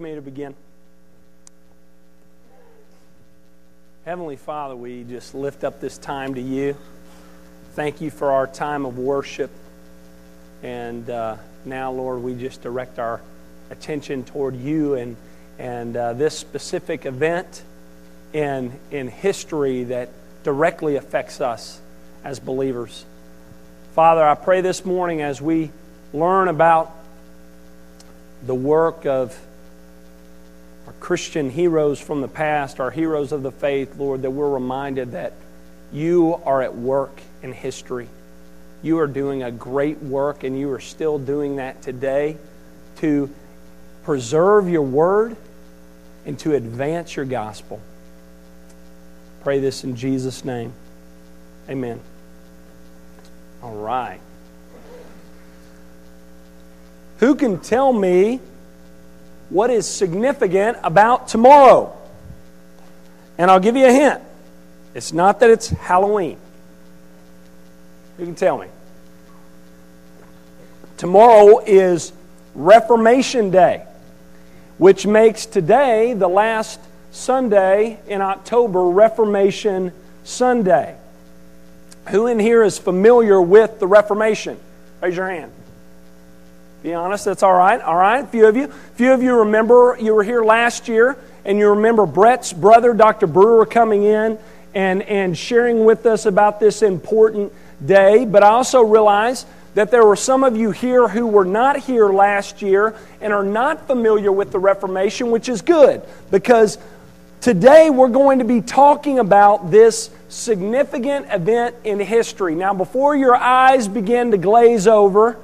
me to begin. Heavenly Father, we just lift up this time to you. Thank you for our time of worship. And uh, now, Lord, we just direct our attention toward you and, and uh, this specific event in, in history that directly affects us as believers. Father, I pray this morning as we learn about the work of our Christian heroes from the past, our heroes of the faith, Lord, that we're reminded that you are at work in history. You are doing a great work, and you are still doing that today to preserve your word and to advance your gospel. Pray this in Jesus' name. Amen. All right. Who can tell me what is significant about tomorrow. And I'll give you a hint it's not that it's Halloween. You can tell me. Tomorrow is Reformation Day, which makes today the last Sunday in October, Reformation Sunday. Who in here is familiar with the Reformation? Raise your hand. Be honest, that's all right. All right, a few of you. A few of you remember you were here last year and you remember Brett's brother, Dr. Brewer, coming in and, and sharing with us about this important day. But I also realize that there were some of you here who were not here last year and are not familiar with the Reformation, which is good because today we're going to be talking about this significant event in history. Now, before your eyes begin to glaze over,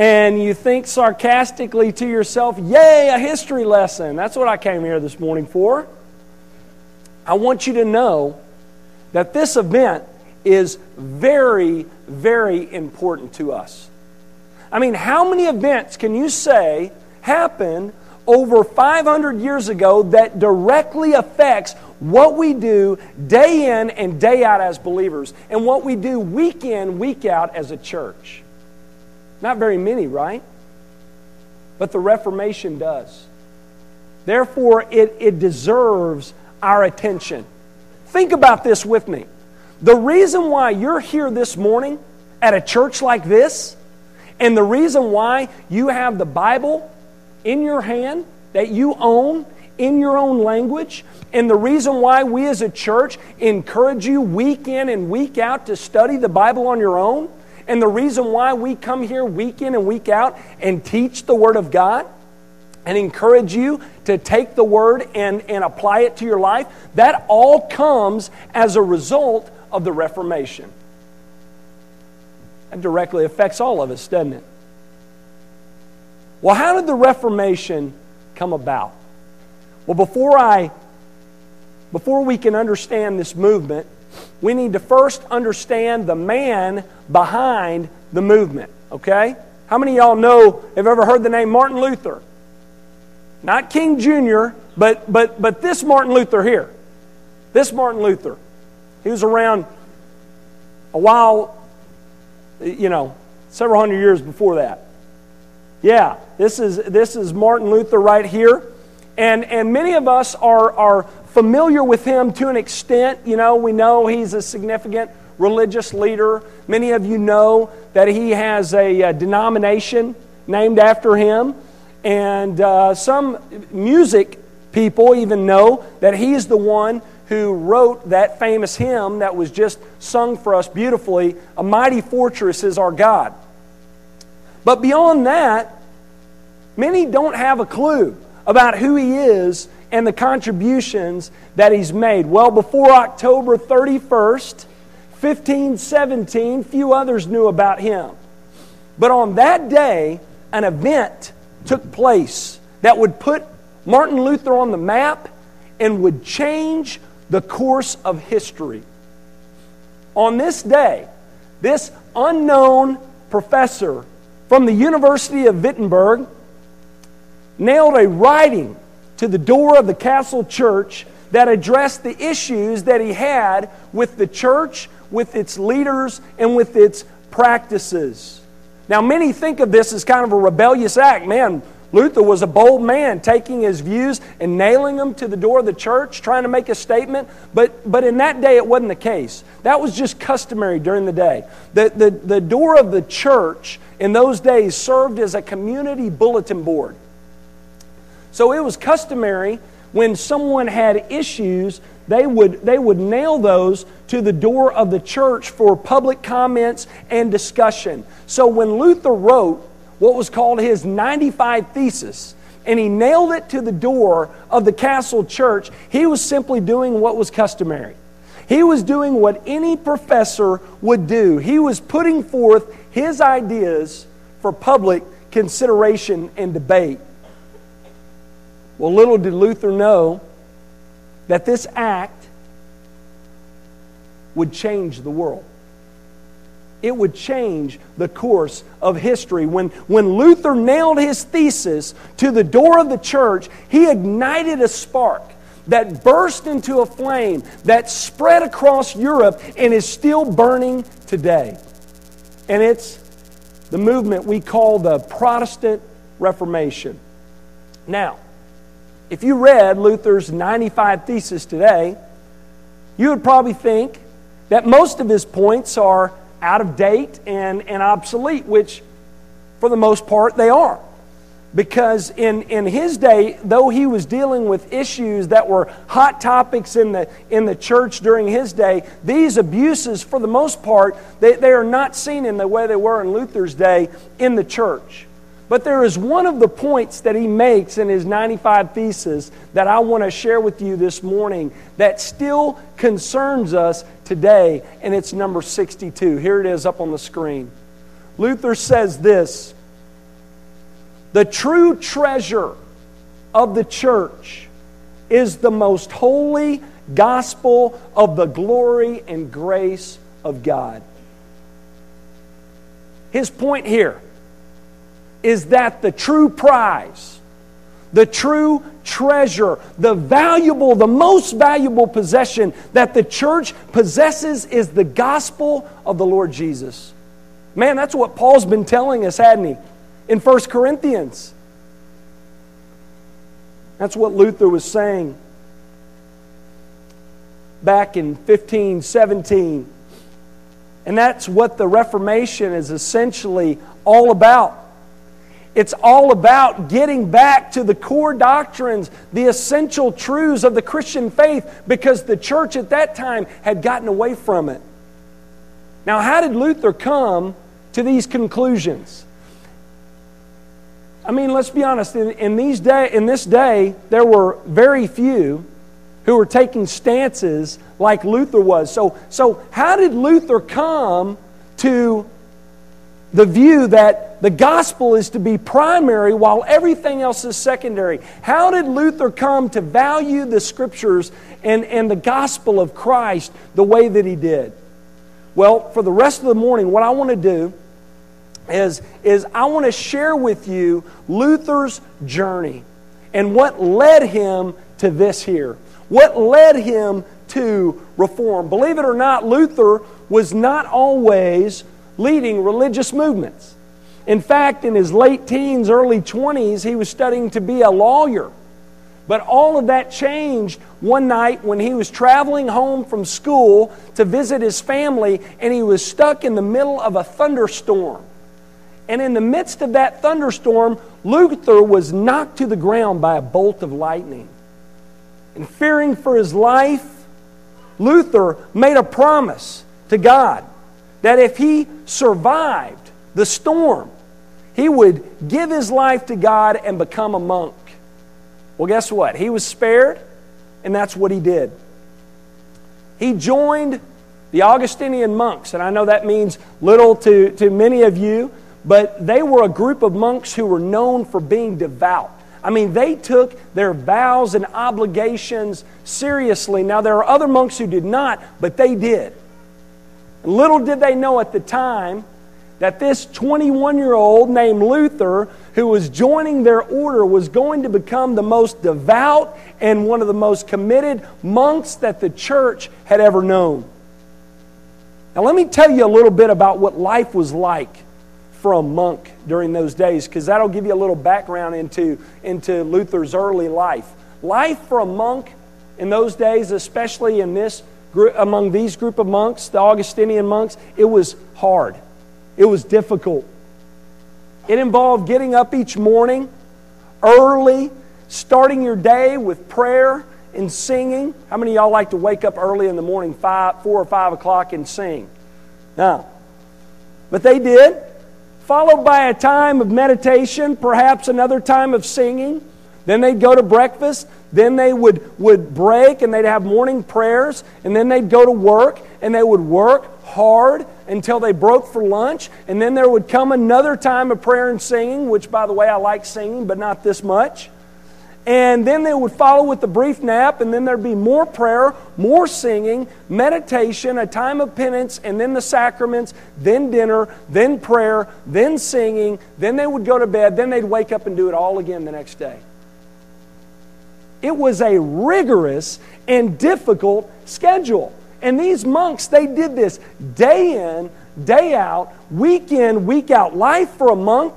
and you think sarcastically to yourself, Yay, a history lesson. That's what I came here this morning for. I want you to know that this event is very, very important to us. I mean, how many events can you say happened over 500 years ago that directly affects what we do day in and day out as believers and what we do week in, week out as a church? Not very many, right? But the Reformation does. Therefore, it, it deserves our attention. Think about this with me. The reason why you're here this morning at a church like this, and the reason why you have the Bible in your hand that you own in your own language, and the reason why we as a church encourage you week in and week out to study the Bible on your own and the reason why we come here week in and week out and teach the Word of God and encourage you to take the Word and, and apply it to your life, that all comes as a result of the Reformation. That directly affects all of us, doesn't it? Well, how did the Reformation come about? Well, before I before we can understand this movement, we need to first understand the man behind the movement, okay? How many of y'all know, have ever heard the name Martin Luther? Not King Jr., but, but, but this Martin Luther here. This Martin Luther. He was around a while, you know, several hundred years before that. Yeah, this is, this is Martin Luther right here. And, and many of us are, are familiar with him to an extent. You know, we know he's a significant religious leader. Many of you know that he has a, a denomination named after him. And uh, some music people even know that he's the one who wrote that famous hymn that was just sung for us beautifully A Mighty Fortress is Our God. But beyond that, many don't have a clue about who he is and the contributions that he's made. Well, before October 31st, 1517, few others knew about him. But on that day, an event took place that would put Martin Luther on the map and would change the course of history. On this day, this unknown professor from the University of Wittenberg nailed a writing to the door of the castle church that addressed the issues that he had with the church, with its leaders, and with its practices. Now, many think of this as kind of a rebellious act. Man, Luther was a bold man, taking his views and nailing them to the door of the church, trying to make a statement. But, but in that day, it wasn't the case. That was just customary during the day. The, the, the door of the church in those days served as a community bulletin board. So it was customary when someone had issues, they would, they would nail those to the door of the church for public comments and discussion. So when Luther wrote what was called his 95 Thesis, and he nailed it to the door of the castle church, he was simply doing what was customary. He was doing what any professor would do. He was putting forth his ideas for public consideration and debate. Well, little did Luther know that this act would change the world. It would change the course of history. When, when Luther nailed his thesis to the door of the church, he ignited a spark that burst into a flame that spread across Europe and is still burning today. And it's the movement we call the Protestant Reformation. Now, if you read Luther's 95 Thesis today, you would probably think that most of his points are out of date and, and obsolete, which for the most part they are. Because in, in his day, though he was dealing with issues that were hot topics in the, in the church during his day, these abuses, for the most part, they, they are not seen in the way they were in Luther's day in the church. But there is one of the points that he makes in his 95 Theses that I want to share with you this morning that still concerns us today, and it's number 62. Here it is up on the screen. Luther says this The true treasure of the church is the most holy gospel of the glory and grace of God. His point here is that the true prize, the true treasure, the valuable, the most valuable possession that the church possesses is the gospel of the Lord Jesus. Man, that's what Paul's been telling us, hadn't he? In 1 Corinthians. That's what Luther was saying back in 1517. And that's what the Reformation is essentially all about. It's all about getting back to the core doctrines, the essential truths of the Christian faith, because the church at that time had gotten away from it. Now, how did Luther come to these conclusions? I mean, let's be honest. In, in, these day, in this day, there were very few who were taking stances like Luther was. So, so how did Luther come to the view that the gospel is to be primary while everything else is secondary. How did Luther come to value the scriptures and, and the gospel of Christ the way that he did? Well, for the rest of the morning, what I want to do is, is I want to share with you Luther's journey and what led him to this here. What led him to reform. Believe it or not, Luther was not always leading religious movements. In fact, in his late teens, early 20s, he was studying to be a lawyer. But all of that changed one night when he was traveling home from school to visit his family, and he was stuck in the middle of a thunderstorm. And in the midst of that thunderstorm, Luther was knocked to the ground by a bolt of lightning. And fearing for his life, Luther made a promise to God that if he survived the storm, he would give his life to God and become a monk. Well, guess what? He was spared, and that's what he did. He joined the Augustinian monks, and I know that means little to, to many of you, but they were a group of monks who were known for being devout. I mean, they took their vows and obligations seriously. Now, there are other monks who did not, but they did. Little did they know at the time that this 21 year old named Luther, who was joining their order, was going to become the most devout and one of the most committed monks that the church had ever known. Now, let me tell you a little bit about what life was like for a monk during those days because that'll give you a little background into, into Luther's early life. Life for a monk in those days, especially in this among these group of monks, the Augustinian monks, it was hard. It was difficult. It involved getting up each morning early, starting your day with prayer and singing. How many y'all like to wake up early in the morning, five, four or five o'clock, and sing? No. But they did, followed by a time of meditation, perhaps another time of singing. Then they'd go to breakfast. Then they would, would break and they'd have morning prayers. And then they'd go to work and they would work hard until they broke for lunch. And then there would come another time of prayer and singing, which, by the way, I like singing, but not this much. And then they would follow with a brief nap, and then there'd be more prayer, more singing, meditation, a time of penance, and then the sacraments, then dinner, then prayer, then singing. Then they would go to bed, then they'd wake up and do it all again the next day. It was a rigorous and difficult schedule. And these monks, they did this day in, day out, week in, week out. Life for a monk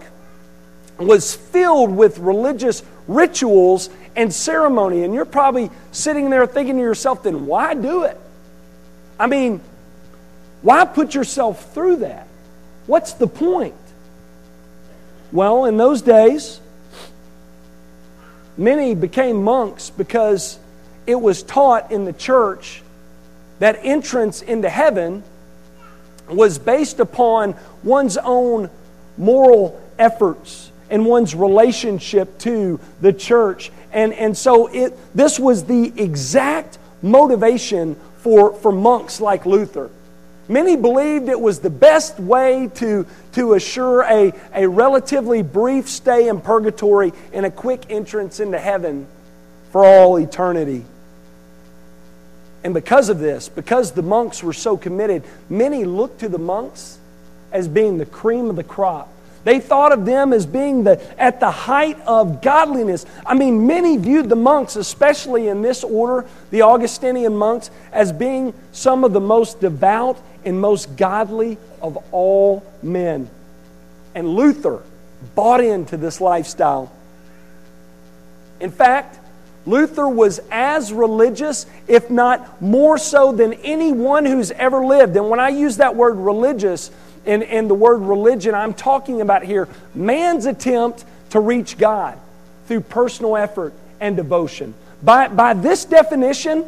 was filled with religious rituals and ceremony. And you're probably sitting there thinking to yourself, then why do it? I mean, why put yourself through that? What's the point? Well, in those days, many became monks because it was taught in the church that entrance into heaven was based upon one's own moral efforts and one's relationship to the church. And, and so it, this was the exact motivation for, for monks like Luther. Many believed it was the best way to, to assure a, a relatively brief stay in purgatory and a quick entrance into heaven for all eternity. And because of this, because the monks were so committed, many looked to the monks as being the cream of the crop. They thought of them as being the, at the height of godliness. I mean, many viewed the monks, especially in this order, the Augustinian monks, as being some of the most devout and most godly of all men. And Luther bought into this lifestyle. In fact, Luther was as religious, if not more so, than anyone who's ever lived. And when I use that word religious, in, in the word religion, I'm talking about here man's attempt to reach God through personal effort and devotion. By, by this definition,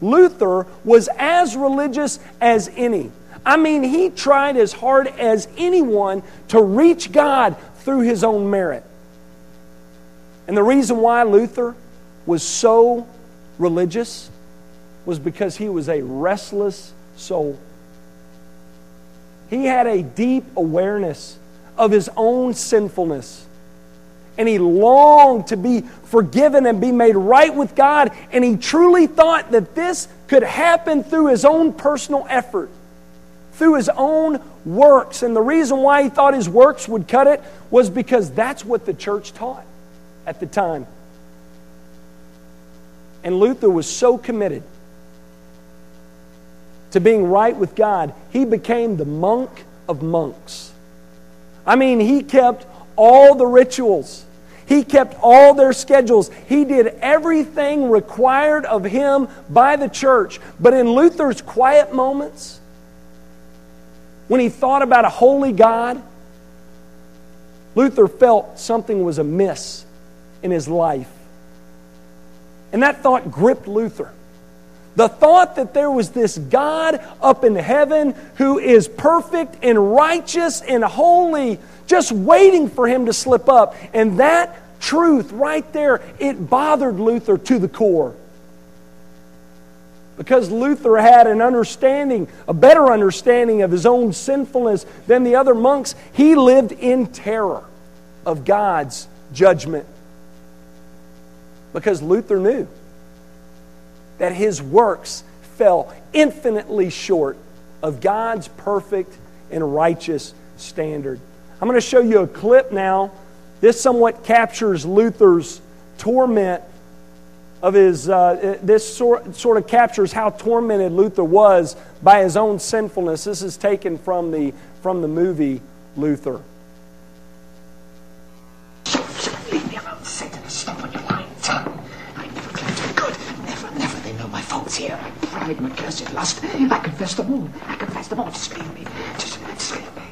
Luther was as religious as any. I mean, he tried as hard as anyone to reach God through his own merit. And the reason why Luther was so religious was because he was a restless soul. He had a deep awareness of his own sinfulness. And he longed to be forgiven and be made right with God. And he truly thought that this could happen through his own personal effort, through his own works. And the reason why he thought his works would cut it was because that's what the church taught at the time. And Luther was so committed to being right with God, he became the monk of monks. I mean, he kept all the rituals. He kept all their schedules. He did everything required of him by the church. But in Luther's quiet moments, when he thought about a holy God, Luther felt something was amiss in his life. And that thought gripped Luther. The thought that there was this God up in heaven who is perfect and righteous and holy, just waiting for him to slip up. And that truth right there, it bothered Luther to the core. Because Luther had an understanding, a better understanding of his own sinfulness than the other monks, he lived in terror of God's judgment. Because Luther knew that his works fell infinitely short of God's perfect and righteous standard. I'm going to show you a clip now. This somewhat captures Luther's torment of his, uh, this sort, sort of captures how tormented Luther was by his own sinfulness. This is taken from the, from the movie Luther. Pride, my cursed lust. I confess them all. I confess them all. Just leave me. Just, just leave me.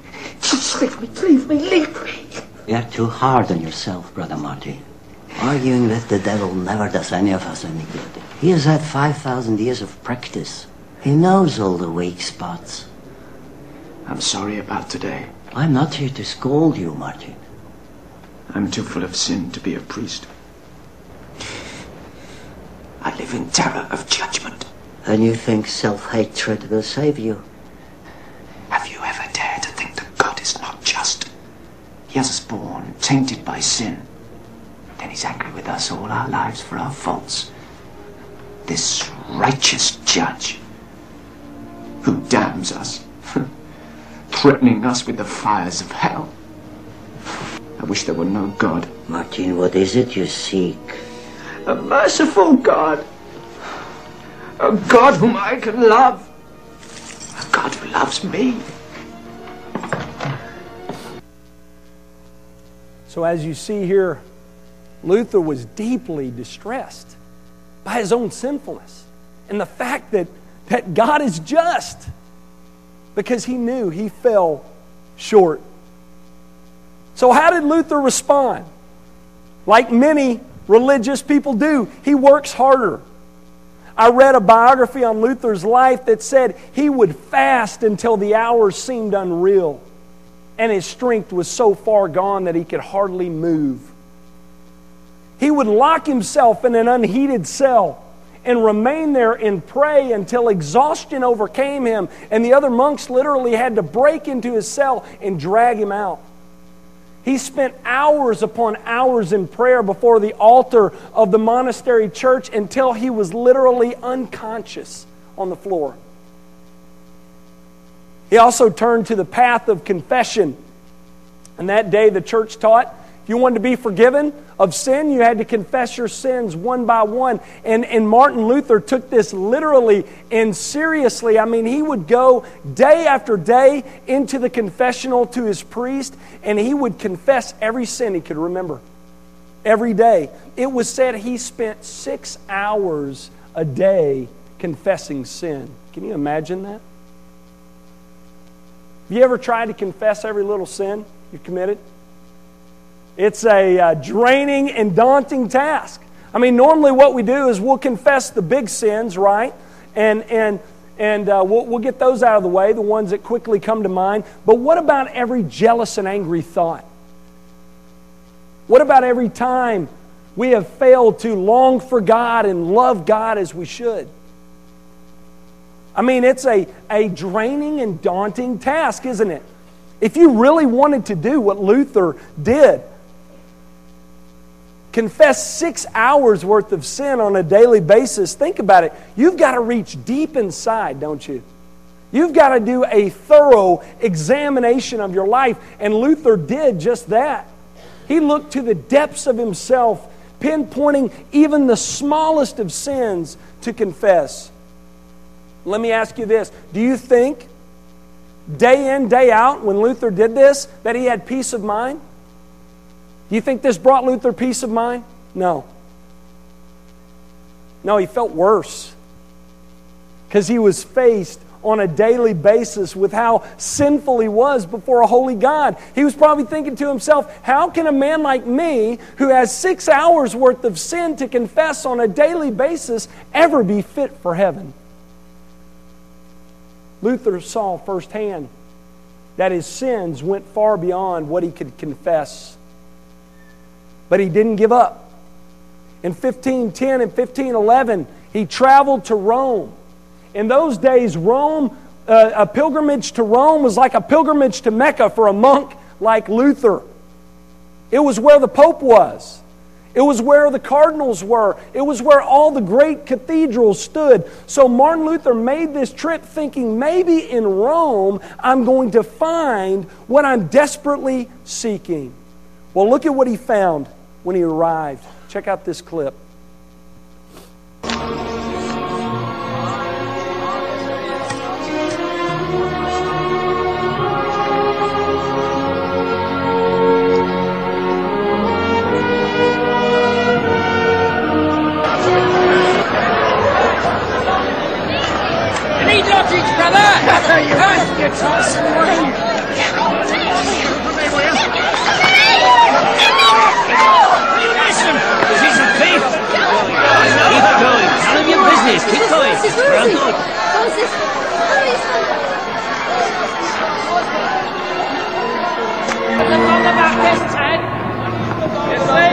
Just leave me. Leave me. Leave me. You're too hard on yourself, Brother Marty. Arguing with the devil never does any of us any good. He has had 5,000 years of practice. He knows all the weak spots. I'm sorry about today. I'm not here to scold you, Martin. I'm too full of sin to be a priest. I live in terror of judgment. And you think self-hatred will save you? Have you ever dared to think that God is not just? He has us born, tainted by sin. Then he's angry with us all our lives for our faults. This righteous judge who damns us, threatening us with the fires of hell. I wish there were no God. Martin, what is it you seek? A merciful God. A God whom I can love. A God who loves me. So, as you see here, Luther was deeply distressed by his own sinfulness and the fact that, that God is just because he knew he fell short. So, how did Luther respond? Like many religious people do, he works harder. I read a biography on Luther's life that said he would fast until the hours seemed unreal and his strength was so far gone that he could hardly move. He would lock himself in an unheated cell and remain there and pray until exhaustion overcame him, and the other monks literally had to break into his cell and drag him out. He spent hours upon hours in prayer before the altar of the monastery church until he was literally unconscious on the floor. He also turned to the path of confession. And that day, the church taught if you wanted to be forgiven of sin, you had to confess your sins one by one. And, and Martin Luther took this literally and seriously. I mean, he would go day after day into the confessional to his priest, and he would confess every sin he could remember. Every day. It was said he spent six hours a day confessing sin. Can you imagine that? Have you ever tried to confess every little sin you've committed? It's a uh, draining and daunting task. I mean, normally what we do is we'll confess the big sins, right? And, and, and uh, we'll, we'll get those out of the way, the ones that quickly come to mind. But what about every jealous and angry thought? What about every time we have failed to long for God and love God as we should? I mean, it's a, a draining and daunting task, isn't it? If you really wanted to do what Luther did, confess six hours worth of sin on a daily basis, think about it. You've got to reach deep inside, don't you? You've got to do a thorough examination of your life. And Luther did just that. He looked to the depths of himself, pinpointing even the smallest of sins to confess. Let me ask you this Do you think, day in, day out, when Luther did this, that he had peace of mind? Do you think this brought Luther peace of mind? No. No, he felt worse because he was faced on a daily basis with how sinful he was before a holy God. He was probably thinking to himself, How can a man like me, who has six hours worth of sin to confess on a daily basis, ever be fit for heaven? Luther saw firsthand that his sins went far beyond what he could confess. But he didn't give up. In 1510 and 1511, he traveled to Rome. In those days, Rome, uh, a pilgrimage to Rome was like a pilgrimage to Mecca for a monk like Luther. It was where the Pope was. It was where the cardinals were. It was where all the great cathedrals stood. So Martin Luther made this trip thinking maybe in Rome I'm going to find what I'm desperately seeking. Well, look at what he found when he arrived. Check out this clip. Message, brother! you must get Listen, he's a thief. Keep going. None of your business. Going. Where is he? Well, How is this? How is Talk about this, Ted. This way.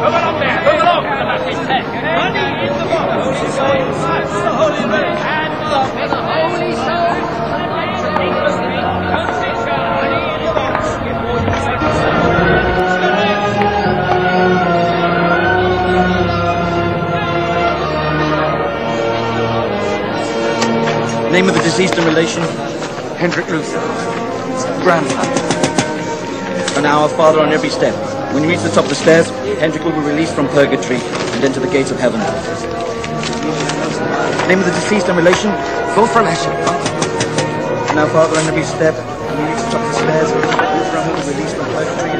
Move it up there. Move it up. About this, Ted. Money in the Holy the Holy Man. And the Holy Soul. Name of the deceased and relation, Hendrik Luther. Grandfather. An Our Father on every step. When you reach the top of the stairs, Hendrik will be released from purgatory and enter the gates of heaven. Name of the deceased and relation, Wolfram An Our Father on every step. When you reach the top of the stairs, Wolfram will be released from purgatory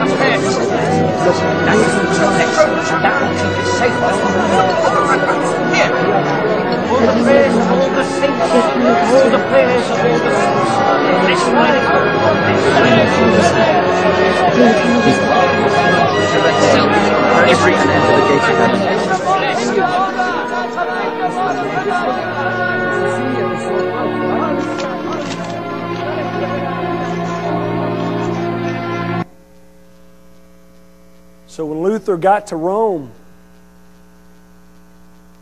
Nos ordinarium All the of all the the prayers of the. This and enter the of. So when Luther got to Rome,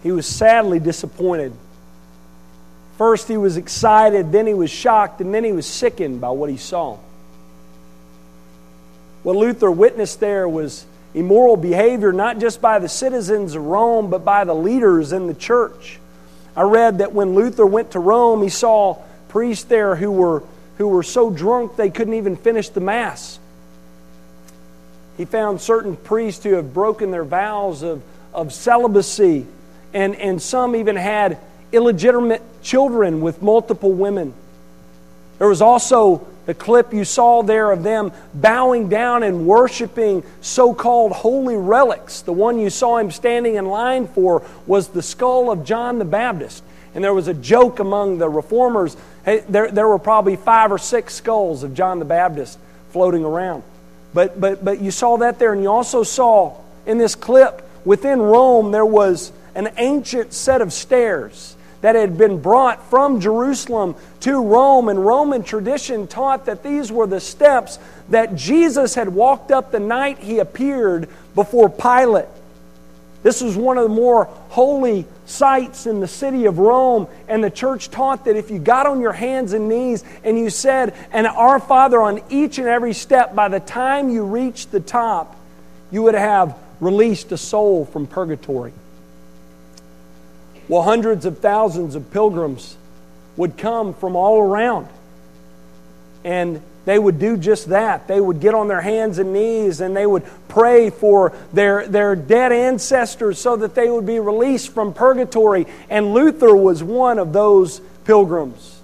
he was sadly disappointed. First, he was excited, then, he was shocked, and then he was sickened by what he saw. What Luther witnessed there was immoral behavior, not just by the citizens of Rome, but by the leaders in the church. I read that when Luther went to Rome, he saw priests there who were, who were so drunk they couldn't even finish the Mass. He found certain priests who have broken their vows of, of celibacy, and, and some even had illegitimate children with multiple women. There was also the clip you saw there of them bowing down and worshiping so called holy relics. The one you saw him standing in line for was the skull of John the Baptist. And there was a joke among the reformers. Hey, there, there were probably five or six skulls of John the Baptist floating around. But, but, but you saw that there, and you also saw in this clip within Rome there was an ancient set of stairs that had been brought from Jerusalem to Rome. And Roman tradition taught that these were the steps that Jesus had walked up the night he appeared before Pilate. This was one of the more holy sites in the city of Rome, and the church taught that if you got on your hands and knees and you said, and Our Father on each and every step, by the time you reached the top, you would have released a soul from purgatory. Well, hundreds of thousands of pilgrims would come from all around. And they would do just that. They would get on their hands and knees and they would pray for their, their dead ancestors so that they would be released from purgatory. And Luther was one of those pilgrims.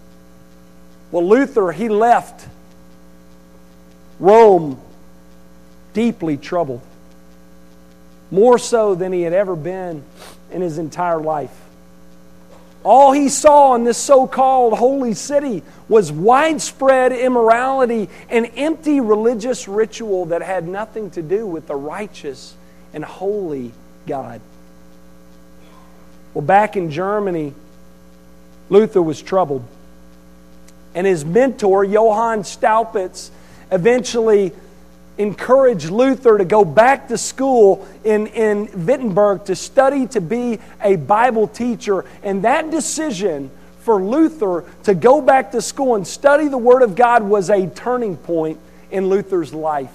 Well, Luther, he left Rome deeply troubled, more so than he had ever been in his entire life. All he saw in this so called holy city was widespread immorality and empty religious ritual that had nothing to do with the righteous and holy God. Well, back in Germany, Luther was troubled. And his mentor, Johann Staupitz, eventually encouraged Luther to go back to school in, in Wittenberg to study to be a Bible teacher. And that decision for Luther to go back to school and study the Word of God was a turning point in Luther's life.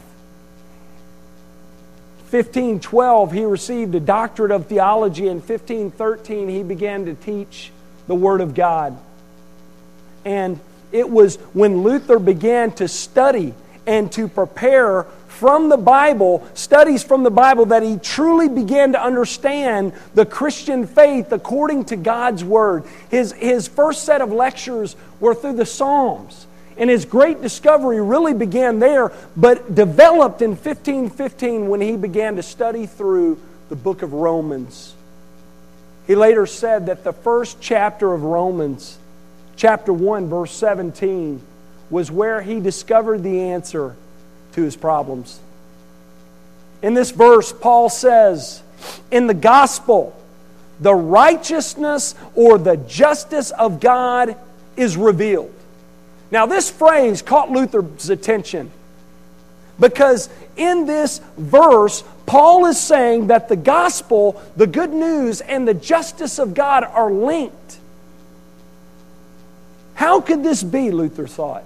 1512, he received a doctorate of theology. In 1513, he began to teach the Word of God. And it was when Luther began to study and to prepare from the Bible, studies from the Bible, that he truly began to understand the Christian faith according to God's Word. His, his first set of lectures were through the Psalms. And his great discovery really began there, but developed in 1515 when he began to study through the book of Romans. He later said that the first chapter of Romans, chapter 1, verse 17, was where he discovered the answer to his problems. In this verse, Paul says, In the gospel, the righteousness or the justice of God is revealed. Now, this phrase caught Luther's attention because in this verse, Paul is saying that the gospel, the good news, and the justice of God are linked. How could this be, Luther thought?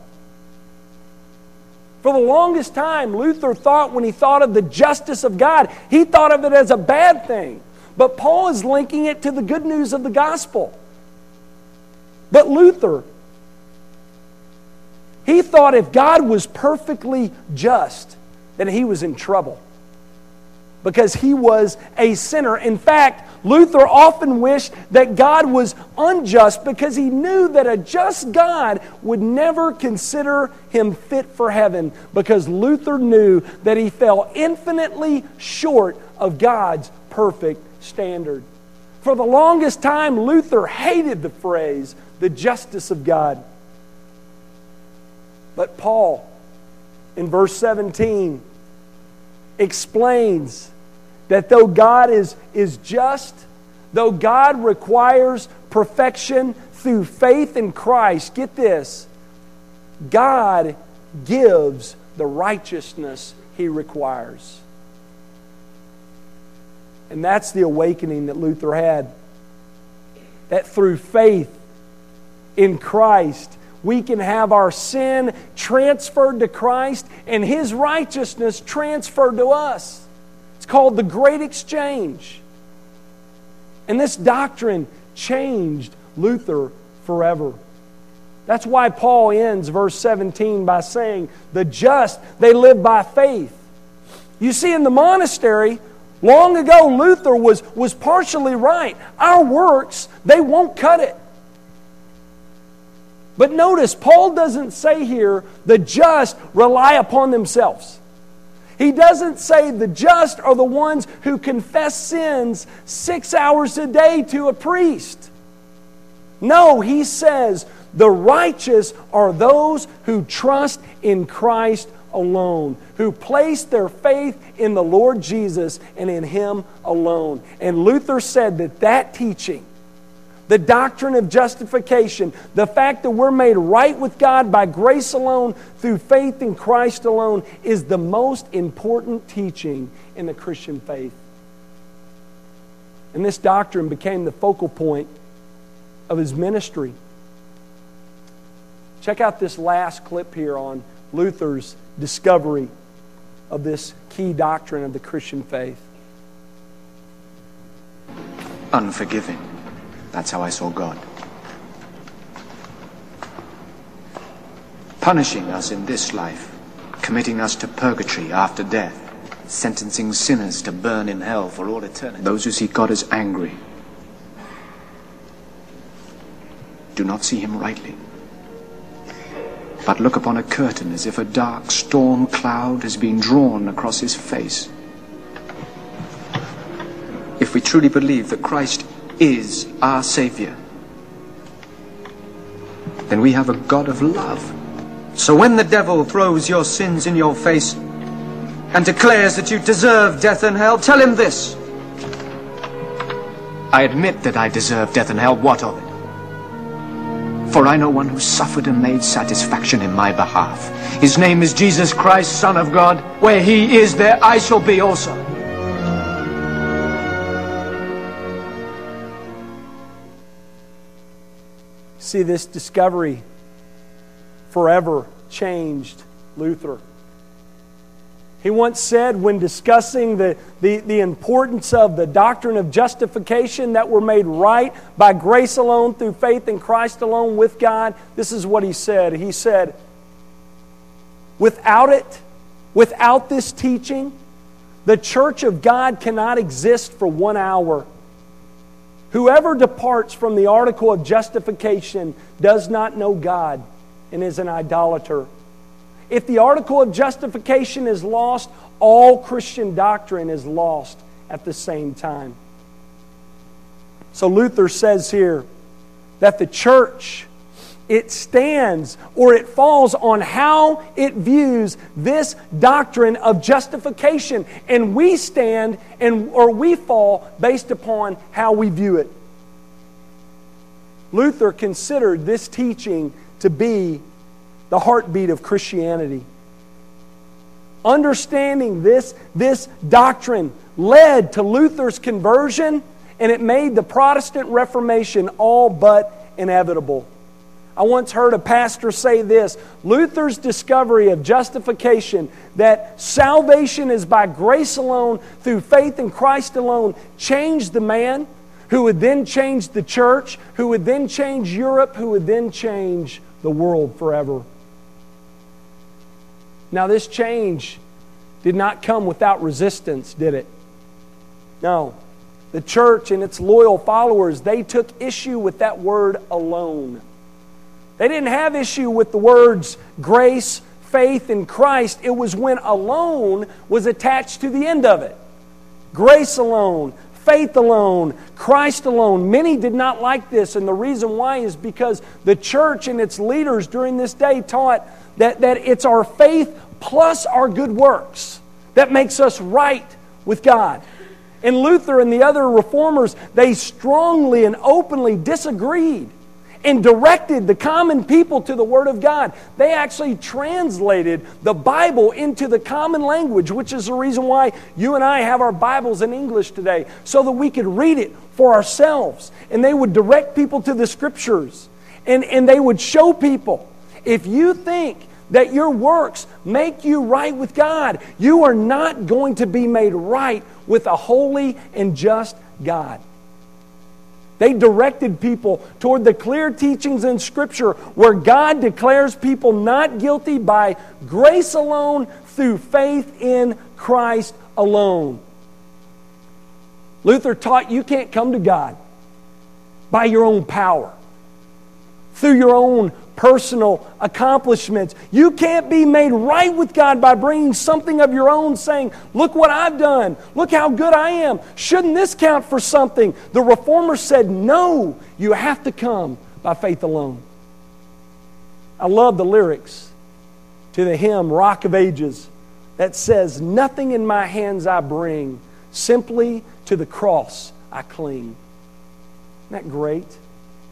For the longest time, Luther thought when he thought of the justice of God, he thought of it as a bad thing. But Paul is linking it to the good news of the gospel. But Luther, he thought if God was perfectly just, then he was in trouble because he was a sinner. In fact, Luther often wished that God was unjust because he knew that a just God would never consider him fit for heaven because Luther knew that he fell infinitely short of God's perfect standard. For the longest time, Luther hated the phrase, the justice of God. But Paul, in verse 17, explains that though God is, is just, though God requires perfection through faith in Christ, get this, God gives the righteousness he requires. And that's the awakening that Luther had. That through faith in Christ, we can have our sin transferred to Christ and His righteousness transferred to us. It's called the Great Exchange. And this doctrine changed Luther forever. That's why Paul ends verse 17 by saying, The just, they live by faith. You see, in the monastery, long ago, Luther was, was partially right. Our works, they won't cut it. But notice, Paul doesn't say here, the just rely upon themselves. He doesn't say the just are the ones who confess sins six hours a day to a priest. No, he says the righteous are those who trust in Christ alone, who place their faith in the Lord Jesus and in Him alone. And Luther said that that teaching the doctrine of justification, the fact that we're made right with God by grace alone, through faith in Christ alone, is the most important teaching in the Christian faith. And this doctrine became the focal point of his ministry. Check out this last clip here on Luther's discovery of this key doctrine of the Christian faith. Unforgiving. That's how I saw God. Punishing us in this life, committing us to purgatory after death, sentencing sinners to burn in hell for all eternity. Those who see God as angry do not see him rightly, but look upon a curtain as if a dark storm cloud has been drawn across his face. If we truly believe that Christ is our Savior, then we have a God of love. So when the devil throws your sins in your face and declares that you deserve death and hell, tell him this. I admit that I deserve death and hell. What of it? For I know one who suffered and made satisfaction in my behalf. His name is Jesus Christ, Son of God. Where he is, there I shall be also. See, this discovery forever changed Luther. He once said, when discussing the, the, the, importance of the doctrine of justification that we're made right by grace alone, through faith in Christ alone, with God, this is what he said. He said, Without it, Without this teaching, the church of God cannot exist for one hour. Whoever departs from the article of justification does not know God and is an idolater. If the article of justification is lost, all Christian doctrine is lost at the same time. So Luther says here that the church it stands or it falls on how it views this doctrine of justification. And we stand and or we fall based upon how we view it. Luther considered this teaching to be the heartbeat of christianity. Understanding this this doctrine led to luther's conversion and it made the protestant reformation all but inevitable I once heard a pastor say this Luther's discovery of justification, that salvation is by grace alone, through faith in Christ alone, changed the man, who would then change the church, who would then change Europe, who would then change the world forever. Now, this change did not come without resistance, did it? No. The church and its loyal followers, they took issue with that word alone. They didn't have issue with the words grace, faith in Christ. It was when alone was attached to the end of it. Grace alone, faith alone, Christ alone. Many did not like this, and the reason why is because the church and its leaders during this day taught that, that it's our faith plus our good works that makes us right with God. And Luther and the other reformers, they strongly and openly disagreed and directed the common people to the Word of God. They actually translated the Bible into the common language, which is the reason why you and I have our Bibles in English today, so that we could read it for ourselves. And they would direct people to the Scriptures. And, and they would show people if you think that your works make you right with God, you are not going to be made right with a holy and just God. They directed people toward the clear teachings in Scripture where God declares people not guilty by grace alone through faith in Christ alone. Luther taught you can't come to God by your own power, through your own personal accomplishments. You can't be made right with God by bringing something of your own, saying, Look what I've done. Look how good I am. Shouldn't this count for something? The reformer said, No, you have to come by faith alone. I love the lyrics to the hymn Rock of Ages that says, Nothing in my hands I bring, simply to the cross I cling. Isn't that great?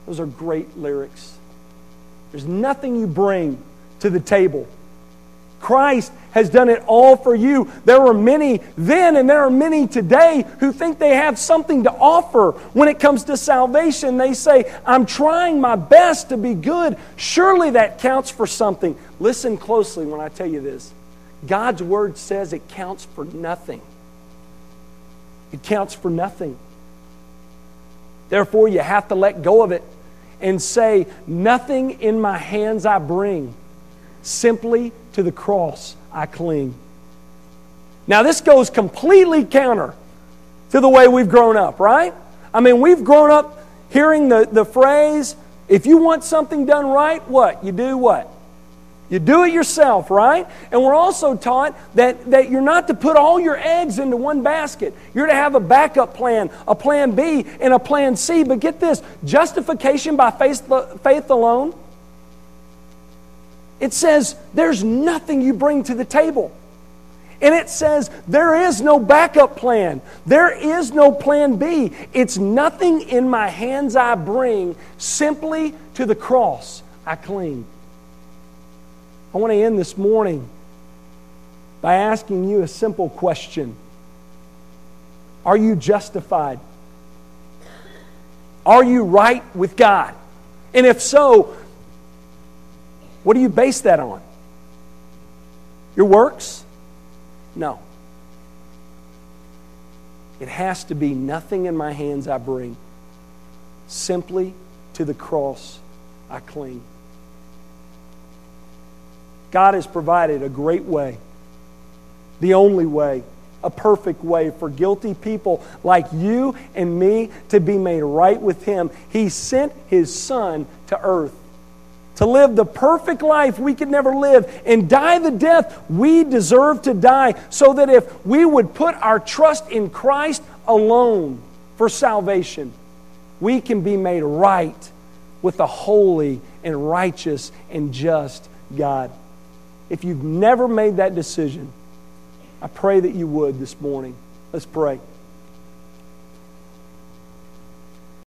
Those are great lyrics. There's nothing you bring to the table. Christ has done it all for you. There were many then and there are many today who think they have something to offer when it comes to salvation. They say, I'm trying my best to be good. Surely that counts for something. Listen closely when I tell you this. God's word says it counts for nothing. It counts for nothing. Therefore, you have to let go of it and say, Nothing in my hands I bring, simply to the cross I cling. Now, this goes completely counter to the way we've grown up, right? I mean, we've grown up hearing the, the phrase, if you want something done right, what? You do what? You do it yourself, right? And we're also taught that, that you're not to put all your eggs into one basket. You're to have a backup plan, a plan B, and a plan C. But get this justification by faith, faith alone. It says there's nothing you bring to the table. And it says there is no backup plan. There is no plan B. It's nothing in my hands I bring, simply to the cross I cling. I want to end this morning by asking you a simple question Are you justified? Are you right with God? And if so, what do you base that on? Your works? No. It has to be nothing in my hands I bring, simply to the cross I cling. God has provided a great way the only way, a perfect way for guilty people like you and me to be made right with Him. He sent His Son to earth to live the perfect life we could never live and die the death we deserve to die, so that if we would put our trust in Christ alone for salvation, we can be made right with the holy and righteous and just God. If you've never made that decision, I pray that you would this morning. Let's pray.